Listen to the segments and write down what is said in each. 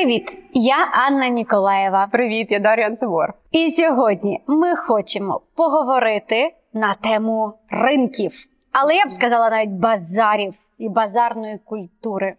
Привіт! Я Анна Ніколаєва. Привіт, я Дар'я Анцебор. І сьогодні ми хочемо поговорити на тему ринків. Але я б сказала навіть базарів і базарної культури.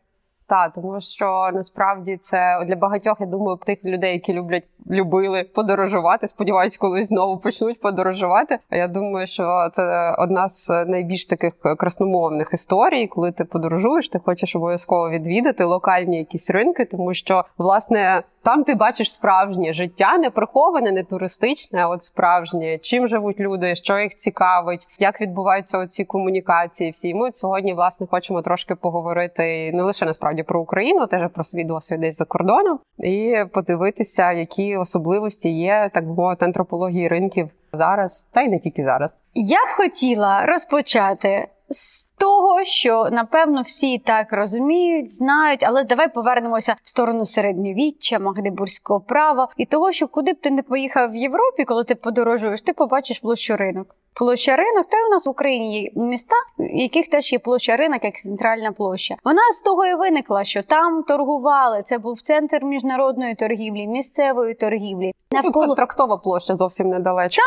Так, тому що насправді це для багатьох, я думаю, тих людей, які люблять любили подорожувати. Сподіваюсь, колись знову почнуть подорожувати. А я думаю, що це одна з найбільш таких красномовних історій, коли ти подорожуєш, ти хочеш обов'язково відвідати локальні якісь ринки, тому що власне. Там ти бачиш справжнє життя, не приховане, не туристичне, а от справжнє. Чим живуть люди, що їх цікавить, як відбуваються оці комунікації. Всі ми сьогодні власне хочемо трошки поговорити не лише насправді про Україну, теж про свій досвід десь за кордоном, і подивитися, які особливості є, так мовити, антропології ринків зараз, та й не тільки зараз. Я б хотіла розпочати. З того, що напевно всі так розуміють, знають, але давай повернемося в сторону середньовіччя, магдебурзького права і того, що куди б ти не поїхав в Європі, коли ти подорожуєш, ти побачиш площу ринок. Площа ринок, та й у нас в Україні є міста, в яких теж є площа ринок, як центральна площа. Вона з того і виникла, що там торгували. Це був центр міжнародної торгівлі, місцевої торгівлі. Навколо трактова площа зовсім недалечко.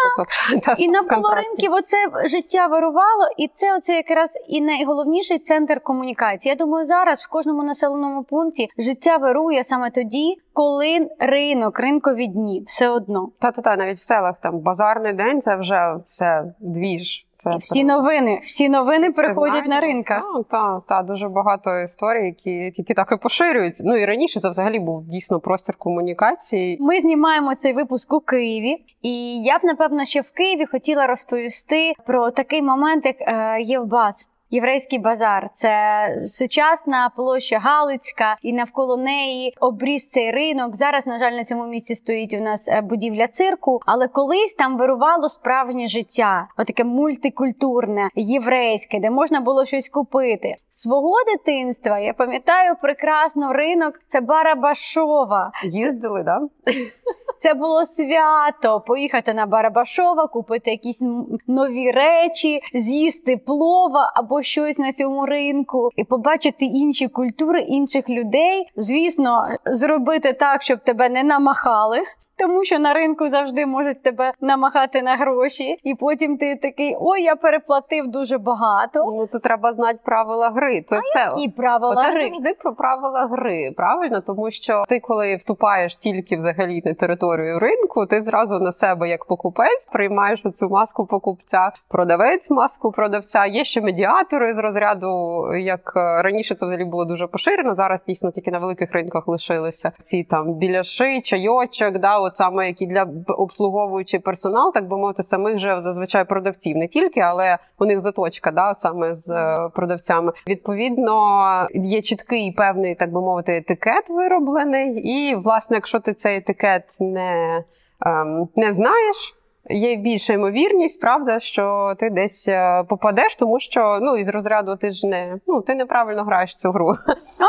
Так. І навколо ринків оце життя вирувало, і це оце якраз і найголовніший центр комунікації. Я думаю, зараз в кожному населеному пункті життя вирує саме тоді, коли ринок, ринкові дні, все одно. Та та та навіть в селах там базарний день це вже все двіж. Це і всі про... новини, всі новини приходять на ринках. Так, та, та, дуже багато історій, які які так і поширюються. Ну і раніше це взагалі був дійсно простір комунікації. Ми знімаємо цей випуск у Києві, і я б напевно ще в Києві хотіла розповісти про такий момент, як е, Євбас. Єврейський базар це сучасна площа Галицька, і навколо неї обріз цей ринок. Зараз, на жаль, на цьому місці стоїть у нас е, будівля цирку, але колись там вирувало справжнє життя, отаке мультикультурне, єврейське, де можна було щось купити. Свого дитинства я пам'ятаю прекрасно ринок. Це Барабашова. Їздили, да? Це було свято. Поїхати на Барабашова, купити якісь нові речі, з'їсти плова або щось на цьому ринку, і побачити інші культури інших людей. Звісно, зробити так, щоб тебе не намахали. Тому що на ринку завжди можуть тебе намахати на гроші, і потім ти такий ой, я переплатив дуже багато. Ну то треба знати правила гри. Це а все які правила Оце гри? завжди про правила гри. Правильно, тому що ти, коли вступаєш тільки взагалі на територію ринку, ти зразу на себе як покупець приймаєш цю маску покупця, продавець маску продавця. Є ще медіатори з розряду, як е, раніше це взагалі було дуже поширено. Зараз дійсно тільки на великих ринках лишилися ці там біляши, чайочок. да, от саме які для обслуговуючий персонал, так би мовити, самих же зазвичай продавців не тільки, але у них заточка, да, саме з е, продавцями. Відповідно, є чіткий певний, так би мовити, етикет вироблений, і власне, якщо ти цей етикет не, ем, не знаєш є більша ймовірність, правда, що ти десь е, попадеш, тому що ну із розряду ти ж не ну ти неправильно граєш цю гру.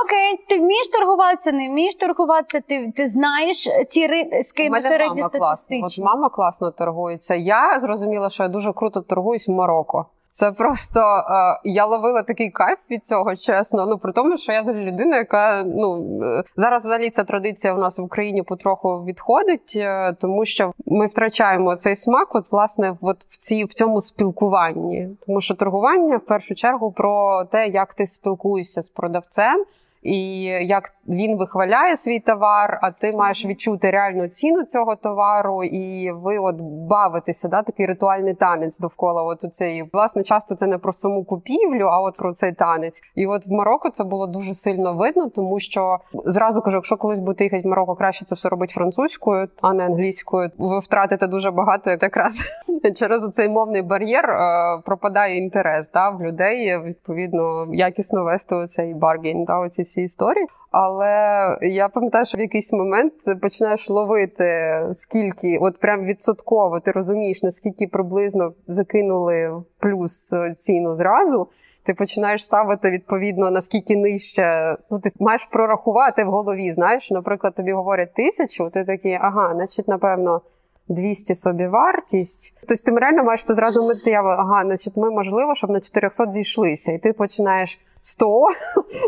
Окей, ти вмієш торгуватися, не вмієш торгуватися. Ти ти знаєш ці ри... з ким середньостатистично. От мама класно торгується. Я зрозуміла, що я дуже круто торгуюсь в Марокко. Це просто е, я ловила такий кайф від цього, чесно. Ну при тому, що я людина, яка ну е, зараз взагалі ця традиція у нас в Україні потроху відходить, е, тому що ми втрачаємо цей смак, от власне, от в цій в цьому спілкуванні, тому що торгування в першу чергу про те, як ти спілкуєшся з продавцем і як він вихваляє свій товар, а ти маєш відчути реальну ціну цього товару, і ви от бавитеся, да, такий ритуальний танець довкола от цієї. Власне, часто це не про саму купівлю, а от про цей танець. І от в Марокко це було дуже сильно видно, тому що зразу кажу, якщо колись будете їхати в Марокко, краще це все робити французькою, а не англійською. Ви втратите дуже багато якраз через цей мовний бар'єр е, пропадає інтерес да, в людей. Відповідно, якісно вести оцей баргін, да, оці всі історії. Але я пам'ятаю, що в якийсь момент починаєш ловити скільки, от прям відсотково, ти розумієш, наскільки приблизно закинули плюс ціну зразу. Ти починаєш ставити відповідно наскільки нижче. Ну ти маєш прорахувати в голові. Знаєш, наприклад, тобі говорять тисячу, ти такий, ага, значить, напевно. 200 собі вартість. Тобто ти реально маєш це зразу миттєво, ага, значить, ми можливо, щоб на 400 зійшлися, і ти починаєш 100.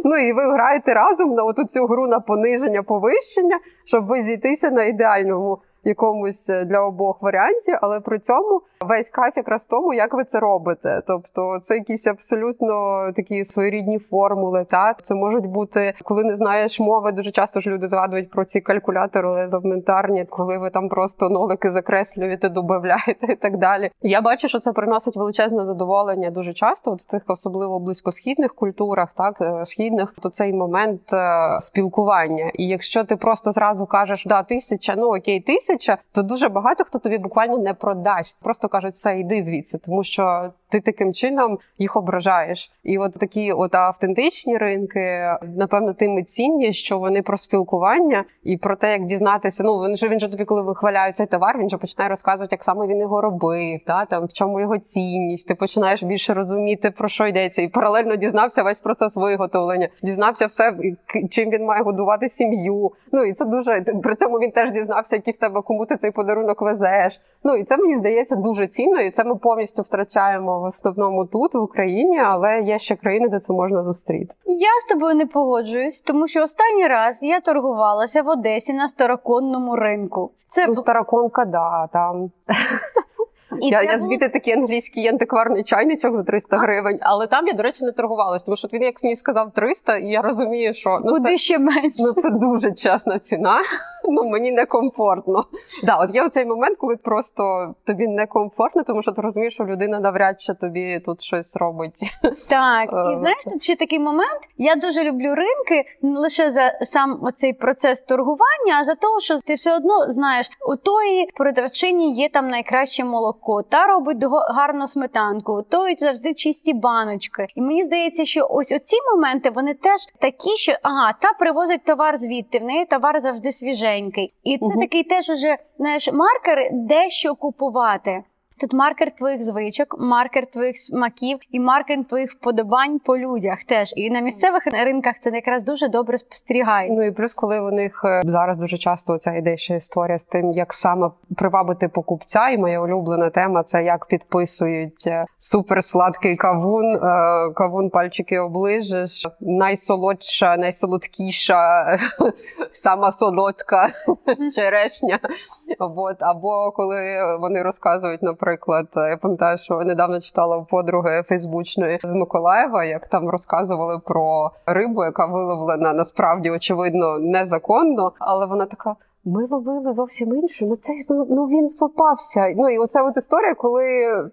Ну і ви граєте разом на оту цю гру на пониження, повищення, щоб ви зійтися на ідеальному якомусь е, для обох варіанті, але при цьому весь кайф якраз тому, як ви це робите. Тобто, це якісь абсолютно такі своєрідні формули. Так це можуть бути, коли не знаєш мови. Дуже часто ж люди згадують про ці калькулятори елементарні, коли ви там просто нолики закреслюєте, додаєте і так далі. Я бачу, що це приносить величезне задоволення дуже часто. От в цих особливо близькосхідних культурах, так е, східних, то цей момент е, спілкування. І якщо ти просто зразу кажеш, да, тисяча, ну окей, тисяча, то дуже багато хто тобі буквально не продасть. Просто кажуть, все, йди звідси, тому що ти таким чином їх ображаєш. І от такі от автентичні ринки, напевно, тим і цінні, що вони про спілкування і про те, як дізнатися. Ну він же він же тобі, коли вихваляють цей товар, він же починає розказувати, як саме він його робив, та там в чому його цінність. Ти починаєш більше розуміти про що йдеться, і паралельно дізнався весь процес виготовлення, дізнався все, чим він має годувати сім'ю. Ну і це дуже при цьому він теж дізнався, який в тебе кому ти цей подарунок везеш. Ну і це мені здається дуже цінно, і це ми повністю втрачаємо в основному тут, в Україні, але є ще країни, де це можна зустріти. Я з тобою не погоджуюсь, тому що останній раз я торгувалася в Одесі на староконному ринку. Це ну, староконка, да там. І я я звідти такий англійський антикварний чайничок за 300 гривень, але там я, до речі, не торгувалась, тому що він, як мені сказав, 300, і я розумію, що ну, Куди це, ще менше. Ну це дуже чесна ціна. Ну мені некомфортно. Да, от є оцей момент, коли просто тобі некомфортно, тому що ти розумієш, що людина навряд чи тобі тут щось робить. Так, і е, знаєш, тут ще такий момент. Я дуже люблю ринки не лише за сам оцей процес торгування, а за того, що ти все одно знаєш, у тої продавчині є там найкраще молоко, та робить гарну сметанку, то завжди чисті баночки. І мені здається, що ось оці моменти вони теж такі, що ага, та привозить товар звідти, в неї товар завжди свіженький. І це угу. такий теж уже знаєш маркер, де що купувати. Тут маркер твоїх звичок, маркер твоїх смаків і маркер твоїх вподобань по людях теж. І на місцевих ринках це якраз дуже добре спостерігається. Ну і плюс, коли у них е, зараз дуже часто ця ідея ще історія з тим, як саме привабити покупця, і моя улюблена тема це як підписують е, суперсладкий кавун, е, кавун пальчики оближиш, найсолодша, найсолодкіша, сама солодка черешня. От. Або коли вони розказують, наприклад наприклад, я пам'ятаю, що недавно читала подруги Фейсбучної з Миколаєва, як там розказували про рибу, яка виловлена насправді очевидно незаконно, але вона така. Ми ловили зовсім інше. Ну це ну, ну він попався. Ну і оця от історія, коли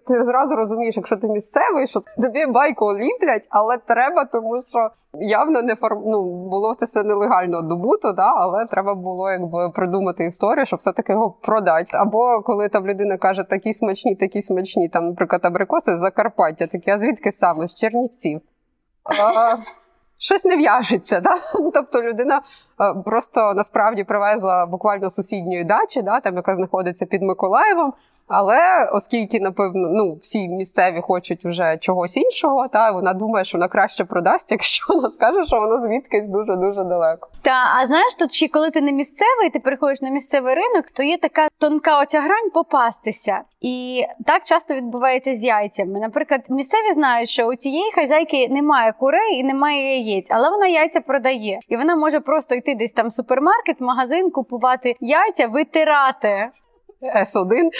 ти зразу розумієш, якщо ти місцевий, що тобі байку ліплять, але треба, тому що явно не форм... ну, було це все нелегально добуто, да, але треба було якби придумати історію, щоб все таки його продати. Або коли там людина каже, такі смачні, такі смачні, там, наприклад, абрикоси з Закарпаття, такі, а звідки саме з Чернівців? А, Щось не в'яжеться, да? тобто людина е, просто насправді привезла буквально сусідньої дачі, да, там яка знаходиться під Миколаєвом. Але оскільки, напевно, ну всі місцеві хочуть вже чогось іншого, та вона думає, що вона краще продасть, якщо вона скаже, що вона звідкись дуже дуже далеко. Та а знаєш, тут ще коли ти не місцевий, ти приходиш на місцевий ринок, то є така тонка оця грань попастися, і так часто відбувається з яйцями. Наприклад, місцеві знають, що у цієї хазяйки немає курей і немає яєць, але вона яйця продає, і вона може просто йти десь там в супермаркет, магазин, купувати яйця, витирати. С1.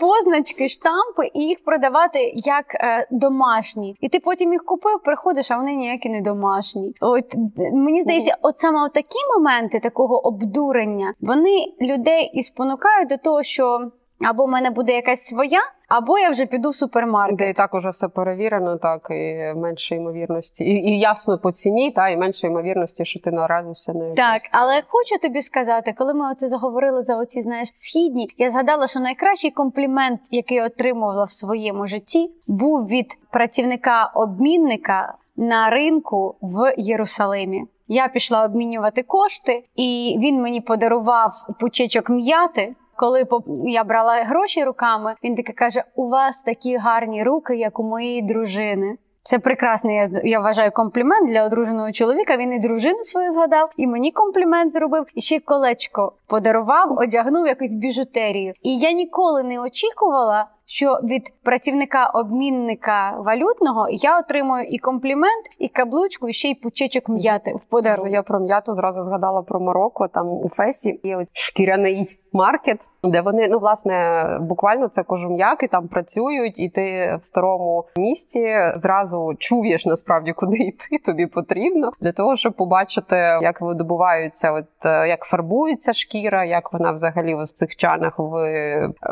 позначки, штампи і їх продавати як е, домашні. І ти потім їх купив, приходиш, а вони ніякі не домашні. От мені здається, от саме такі моменти такого обдурення вони людей і спонукають до того, що або в мене буде якась своя. Або я вже піду в супермаркет. Де і так уже все перевірено, так і менше ймовірності, і і ясно по ціні, та і менше ймовірності, що ти наразишся не так. Але хочу тобі сказати, коли ми оце заговорили за оці, знаєш, східні, я згадала, що найкращий комплімент, який отримувала в своєму житті, був від працівника-обмінника на ринку в Єрусалимі. Я пішла обмінювати кошти, і він мені подарував пучечок м'яти. Коли я брала гроші руками, він таки каже: у вас такі гарні руки, як у моєї дружини. Це прекрасний, я вважаю, комплімент для одруженого чоловіка. Він і дружину свою згадав, і мені комплімент зробив, і ще колечко подарував, одягнув якусь біжутерію. І я ніколи не очікувала що від працівника обмінника валютного я отримую і комплімент, і каблучку, і ще й пучечок м'яти в подарунок. Я про м'яту зразу згадала про Марокко. Там у Фесі є от шкіряний маркет, де вони ну власне буквально це кожум'яки там працюють, і ти в старому місті зразу чуєш насправді, куди йти тобі потрібно для того, щоб побачити, як видобуваються, от е, як фарбується шкіра, як вона взагалі в цих чанах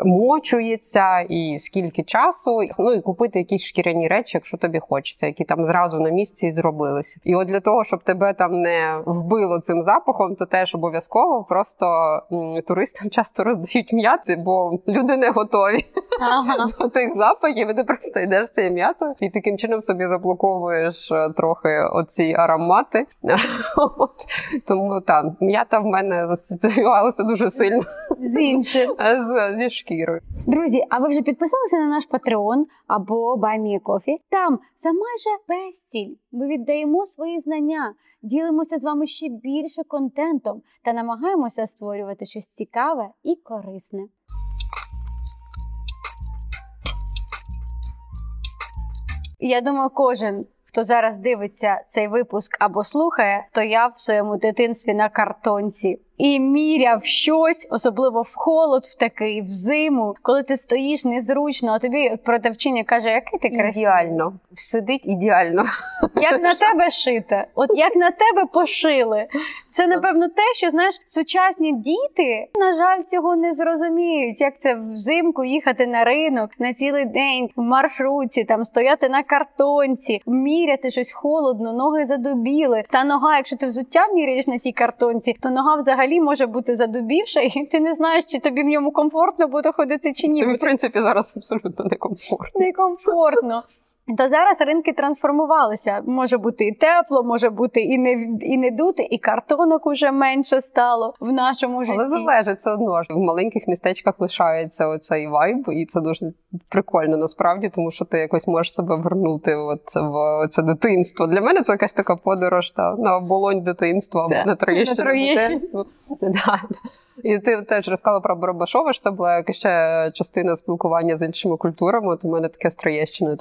вмочується, і скільки часу. Ну і купити якісь шкіряні речі, якщо тобі хочеться, які там зразу на місці і зробилися. І от для того, щоб тебе там не вбило цим запахом, то теж обов'язково просто м, туристам часто роздають м'яти, бо люди не готові Ага. до тих запахів. і Ти просто йдеш цією м'ятою і таким чином собі заблоковуєш е, трохи оці аромати. Тому так, м'ята в мене засоціювалася дуже сильно З іншим. з, зі шкірою. Друзі, а ви вже підписалися на наш Patreon або BuyMeACoffee? Там за майже безціль ми віддаємо свої знання, ділимося з вами ще більше контентом та намагаємося створювати щось цікаве і корисне. Я думаю, кожен, хто зараз дивиться цей випуск або слухає, стояв в своєму дитинстві на картонці і міряв щось, особливо в холод, в такий, в зиму, коли ти стоїш незручно, а тобі продавчиня каже, який ти красивий. Ідеально. Сидить ідеально. Як на тебе шите, от як на тебе пошили. Це напевно те, що знаєш, сучасні діти, на жаль, цього не зрозуміють. Як це взимку їхати на ринок на цілий день в маршрутці, там стояти на картонці, міряти щось холодно, ноги задубіли. Та нога, якщо ти взуття міряєш на тій картонці, то нога взагалі може бути задубівша, і ти не знаєш, чи тобі в ньому комфортно буде ходити чи ні. Тобі, в принципі, зараз абсолютно некомфортно. некомфортно. То зараз ринки трансформувалися. Може бути і тепло, може бути і не і не дути, і картонок уже менше стало в нашому житті. Але залежить все одно ж в маленьких містечках лишається оцей вайб, і це дуже прикольно насправді, тому що ти якось можеш себе вернути от в це дитинство. Для мене це якась така подорож та на оболонь дитинства або на Троєщину. Да. І ти теж розказала про Барабашова, що це була якась ще частина спілкування з іншими культурами. От у мене таке з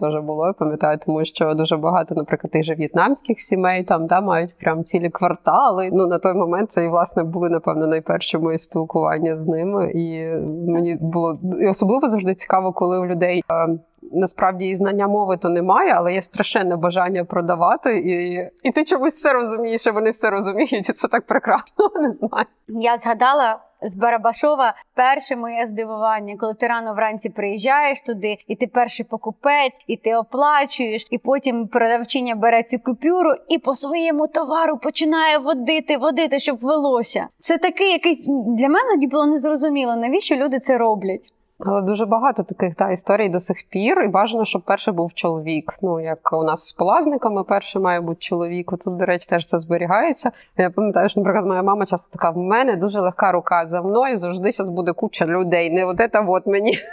теж було, пам'ятаю, тому що дуже багато, наприклад, тих же в'єтнамських сімей там да, мають прям цілі квартали. Ну на той момент це і власне були, напевно, найперші мої спілкування з ними. І мені було і особливо завжди цікаво, коли у людей. е, Насправді і знання мови то немає, але є страшенне бажання продавати, і, і ти чомусь все розумієш, і вони все розуміють, і це так прекрасно. Не знаю. Я згадала з Барабашова перше моє здивування, коли ти рано вранці приїжджаєш туди, і ти перший покупець, і ти оплачуєш, і потім продавчиня бере цю купюру і по своєму товару починає водити, водити, щоб велося. Це такий якийсь для мене було незрозуміло, навіщо люди це роблять. Але дуже багато таких та історій до сих пір, і бажано, щоб перший був чоловік. Ну як у нас з полазниками, перший має бути чоловік. Тут, до речі, теж це зберігається. Я пам'ятаю, що, наприклад, моя мама часто така: в мене дуже легка рука за мною. Завжди зараз буде куча людей. Не от це от мені.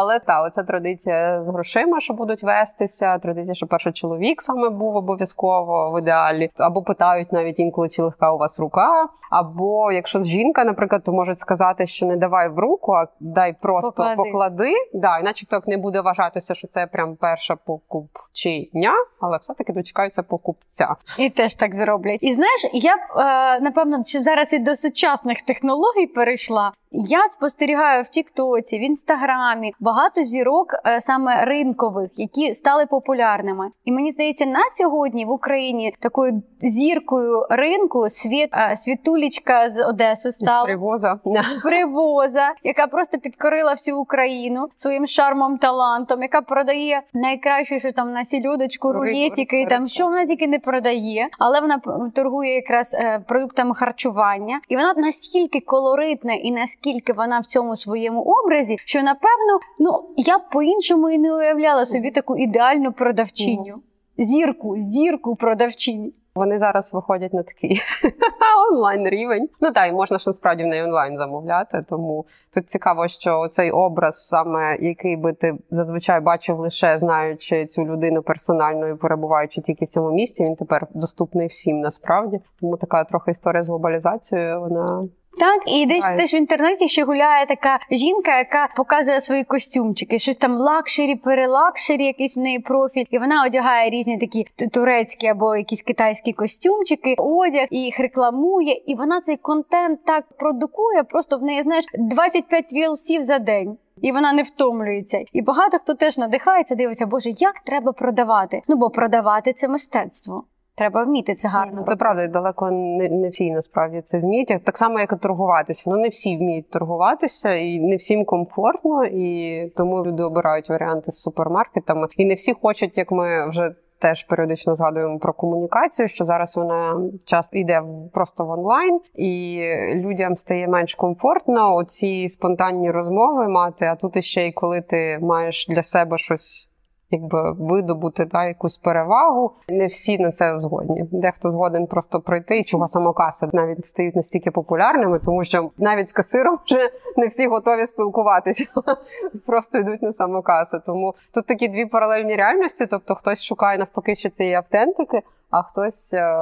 Але та оця традиція з грошима, що будуть вестися. Традиція, що перший чоловік саме був обов'язково в ідеалі, або питають навіть інколи, чи легка у вас рука. Або якщо жінка, наприклад, то можуть сказати, що не давай в руку, а дай просто Поклади. поклади. Да, і начебто як не буде вважатися, що це прям перша покупчиня, але все-таки дочекаються покупця. І теж так зроблять. І знаєш, я б е, напевно ще зараз і до сучасних технологій перейшла. Я спостерігаю в Тіктоці, в інстаграмі багато зірок е, саме ринкових, які стали популярними. І мені здається, на сьогодні в Україні такою зіркою ринку світ е, світулічка з Одеси стала. привоза. Привоза, яка просто підкорила всю Україну своїм шармом, талантом, яка продає найкраще, що там на сільодочку, рулетики, там що вона тільки не продає, але вона торгує якраз е, продуктами харчування, і вона настільки колоритна і наскільки вона в цьому своєму образі, що напевно, ну я б по-іншому і не уявляла собі таку ідеальну продавчиню. Зірку, зірку продавчиню. Вони зараз виходять на такий онлайн рівень. Ну так, і можна ж насправді в неї онлайн замовляти. Тому тут цікаво, що цей образ, саме який би ти зазвичай бачив лише знаючи цю людину персонально і перебуваючи тільки в цьому місці, він тепер доступний всім насправді. Тому така трохи історія з глобалізацією. Вона Так, і десь теж в інтернеті ще гуляє така жінка, яка показує свої костюмчики, щось там luxury, пере luxury, якийсь в неї профіль, і вона одягає різні такі турецькі або якісь китайські костюмчики, одяг і їх рекламує. І вона цей контент так продукує. Просто в неї знаєш 25 рілсів за день. І вона не втомлюється. І багато хто теж надихається, дивиться, боже, як треба продавати. Ну бо продавати це мистецтво. Треба вміти це гарно. Ну, Це правда, далеко не, не всі насправді це вміють. Так само, як і торгуватися. Ну не всі вміють торгуватися, і не всім комфортно, і тому люди обирають варіанти з супермаркетами. І не всі хочуть, як ми вже. Теж періодично згадуємо про комунікацію, що зараз вона часто йде просто в онлайн, і людям стає менш комфортно оці спонтанні розмови мати. А тут іще й коли ти маєш для себе щось якби видобути да, якусь перевагу. Не всі на це згодні. Дехто згоден просто пройти, і чого самокаси навіть стають настільки популярними, тому що навіть з касиром вже не всі готові спілкуватися, просто йдуть на самокаси. Тому тут такі дві паралельні реальності. Тобто, хтось шукає навпаки, що цієї автентики. А хтось е,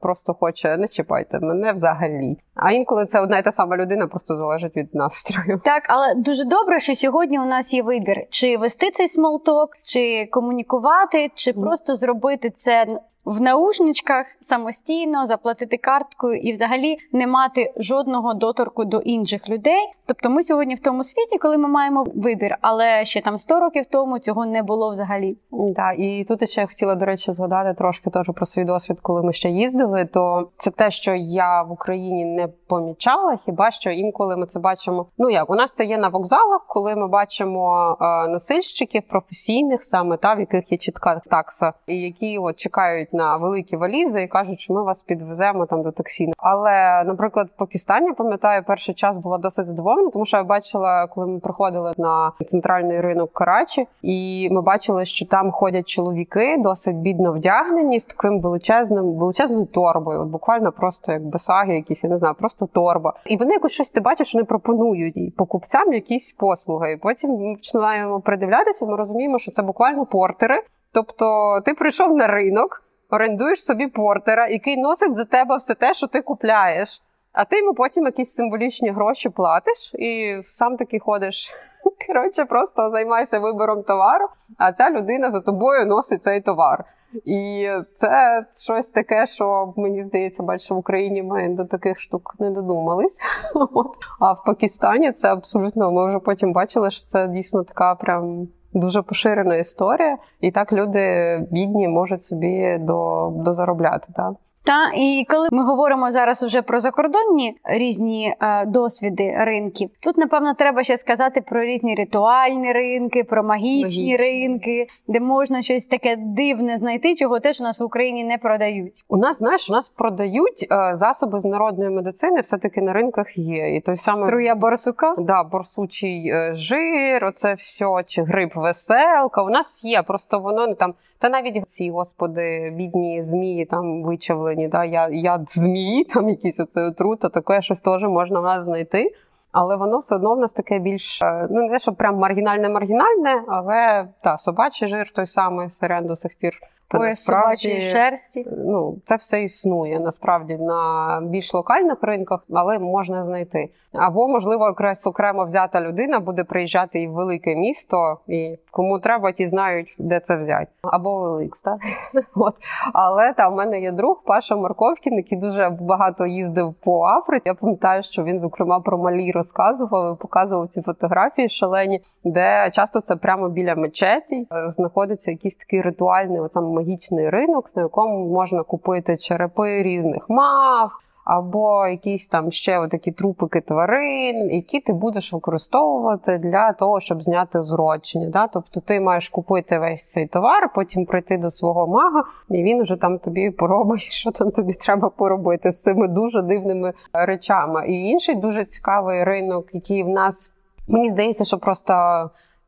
просто хоче не чіпайте мене взагалі. А інколи це одна і та сама людина, просто залежить від настрою. Так, але дуже добре, що сьогодні у нас є вибір: чи вести цей small talk, чи комунікувати, чи mm. просто зробити це в наушничках самостійно, заплатити карткою і взагалі не мати жодного доторку до інших людей. Тобто, ми сьогодні в тому світі, коли ми маємо вибір, але ще там 100 років тому цього не було взагалі. Так, і тут ще хотіла, до речі, згадати трошки теж про свій досвід, коли ми ще їздили. То це те, що я в Україні не помічала. Хіба що інколи ми це бачимо? Ну як у нас це є на вокзалах, коли ми бачимо е, носильщиків професійних, саме та в яких є чітка такса, і які от чекають на великі валізи і кажуть, що ми вас підвеземо там до таксі. Але, наприклад, в Пакистані пам'ятаю, перший час була досить здивована, тому що я бачила, коли ми приходили на центральний ринок Карачі, і ми бачили, що там ходять чоловіки, досить бідно вдягнені з таким величезним величезною торбою. От буквально просто як басаги, якісь я не знаю, просто торба. І вони якось щось ти бачиш, вони пропонують покупцям якісь послуги. І потім ми починаємо придивлятися. Ми розуміємо, що це буквально портери. Тобто, ти прийшов на ринок, орендуєш собі портера, який носить за тебе все те, що ти купляєш. А ти йому потім якісь символічні гроші платиш і сам таки ходиш. Коротше, просто займайся вибором товару, а ця людина за тобою носить цей товар. І це щось таке, що мені здається, більше в Україні ми до таких штук не додумались. А в Пакистані це абсолютно. Ми вже потім бачили, що це дійсно така прям. Дуже поширена історія, і так люди бідні можуть собі до, дозаробляти. Так? Та і коли ми говоримо зараз уже про закордонні різні е, досвіди ринків, тут напевно треба ще сказати про різні ритуальні ринки, про магічні, Магічні. ринки, де можна щось таке дивне знайти, чого теж у нас в Україні не продають. У нас, знаєш, у нас продають е, засоби з народної медицини, все-таки на ринках є. І той саме Струя борсука. да, борсучий е, жир, оце все, чи гриб веселка. У нас є, просто воно не там. Та навіть ці, господи, бідні змії там вичавлені, да, я, змії, там якісь оце отрута, таке щось теж можна знайти. Але воно все одно в нас таке більш е, ну не те, що прям маргінальне-маргінальне, але та собачий жир той самий сирен до сих пір. Та собачої шерсті. ну, це все існує насправді на більш локальних ринках, але можна знайти. Або, можливо, якраз окремо взята людина буде приїжджати і в велике місто, і кому треба, ті знають, де це взяти. Або Великс, так? От. Але там в мене є друг Паша Марковкін, який дуже багато їздив по Африці. Я пам'ятаю, що він, зокрема, про Малі розказував, показував ці фотографії шалені, де часто це прямо біля мечеті е, знаходиться якийсь такий ритуальний, оцям магічний ринок, на якому можна купити черепи різних мав. Або якісь там ще такі трупики тварин, які ти будеш використовувати для того, щоб зняти зурочення. Да? Тобто ти маєш купити весь цей товар, потім прийти до свого мага, і він вже там тобі поробить, що там тобі треба поробити з цими дуже дивними речами. І інший дуже цікавий ринок, який в нас мені здається, що просто.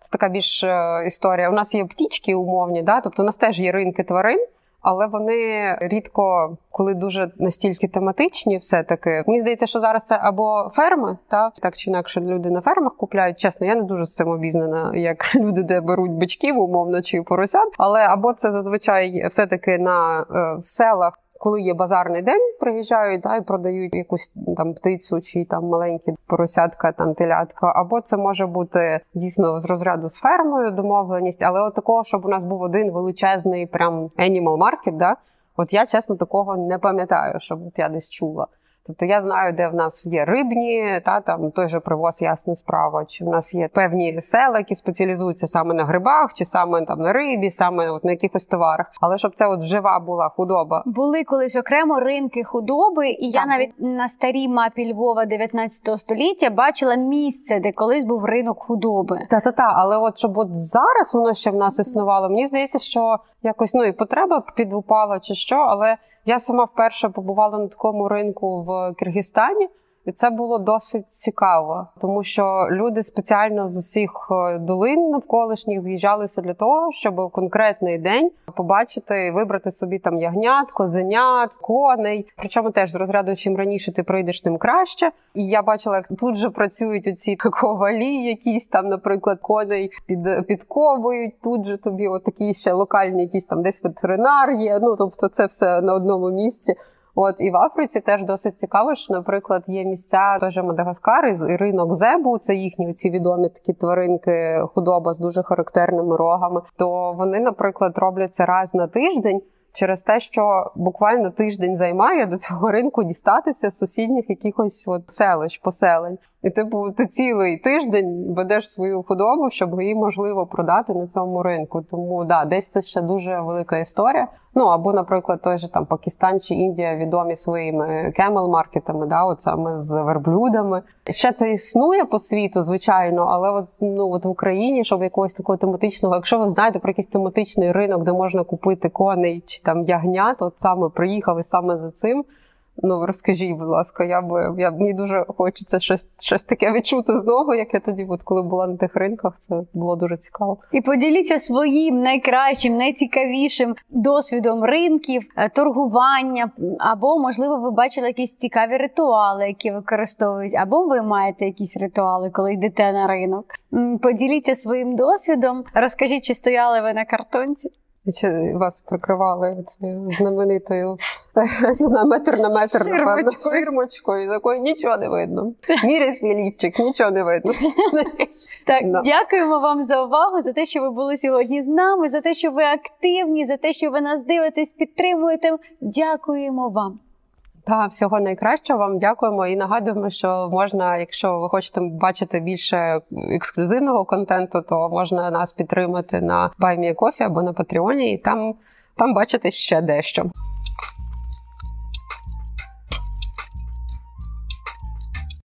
Це така більш е, історія. У нас є птічки умовні, да? тобто у нас теж є ринки тварин, але вони рідко, коли дуже настільки тематичні, все-таки. Мені здається, що зараз це або ферми, так, так чи інакше люди на фермах купляють. Чесно, я не дуже з цим обізнана, як люди, де беруть бичків, умовно, чи поросят. Але або це зазвичай все-таки на е, в селах. Коли є базарний день, приїжджають да, і продають якусь там птицю чи там маленькі поросятка, там телятка. Або це може бути дійсно з розряду з фермою домовленість, але от такого, щоб у нас був один величезний прям animal market, да, от я чесно такого не пам'ятаю, щоб от я десь чула. Тобто я знаю, де в нас є рибні, та там той же привоз ясна справа. Чи в нас є певні села, які спеціалізуються саме на грибах, чи саме там на рибі, саме от на якихось товарах. Але щоб це от жива була худоба. Були колись окремо ринки худоби, і я навіть на старій мапі Львова 19 століття бачила місце, де колись був ринок худоби. Та та та, але от щоб от зараз воно ще в нас існувало, мені здається, що якось ну і потреба підупала чи що, але я сама вперше побувала на такому ринку в Киргизстані. І це було досить цікаво, тому що люди спеціально з усіх е, долин навколишніх з'їжджалися для того, щоб в конкретний день побачити, вибрати собі там ягнят, козенят, коней. Причому теж з розряду, чим раніше ти прийдеш, тим краще. І я бачила, як тут же працюють оці ковалі, якісь там, наприклад, коней під підковують. Тут же тобі от такі ще локальні, якісь там десь ветеринар є. Ну тобто, це все на одному місці. От і в Африці теж досить цікаво, що, наприклад, є місця теж Мадагаскар і ринок зебу. Це їхні ці відомі такі тваринки, худоба з дуже характерними рогами. То вони, наприклад, робляться раз на тиждень. Через те, що буквально тиждень займає до цього ринку дістатися з сусідніх якихось от селищ, поселень, і типу ти цілий тиждень ведеш свою худобу, щоб її можливо продати на цьому ринку. Тому да, десь це ще дуже велика історія. Ну або, наприклад, той же там Пакистан чи Індія відомі своїми кемел-маркетами, да, от саме з верблюдами. Ще це існує по світу, звичайно, але от ну от в Україні, щоб якогось такого тематичного, якщо ви знаєте про якийсь тематичний ринок, де можна купити коней чи там ягнят, от саме приїхали саме за цим. Ну розкажіть, будь ласка, я би я мені дуже хочеться щось, щось таке відчути знову, як я тоді, от коли була на тих ринках, це було дуже цікаво. І поділіться своїм найкращим, найцікавішим досвідом ринків, е, торгування, або, можливо, ви бачили якісь цікаві ритуали, які використовують, або ви маєте якісь ритуали, коли йдете на ринок. Поділіться своїм досвідом. Розкажіть, чи стояли ви на картонці? Вас прикривали цією знаменитою не знаю, метр на метр, напевно, ширмочкою, такою нічого не видно. Міряй свій ліпчик, нічого не видно. Так, Да. дякуємо вам за увагу, за те, що ви були сьогодні з нами, за те, що ви активні, за те, що ви нас дивитесь, підтримуєте. Дякуємо вам. Та всього найкращого вам дякуємо і нагадуємо, що можна, якщо ви хочете бачити більше ексклюзивного контенту, то можна нас підтримати на BuyMeACoffee або на Патреоні, і там, там бачите ще дещо.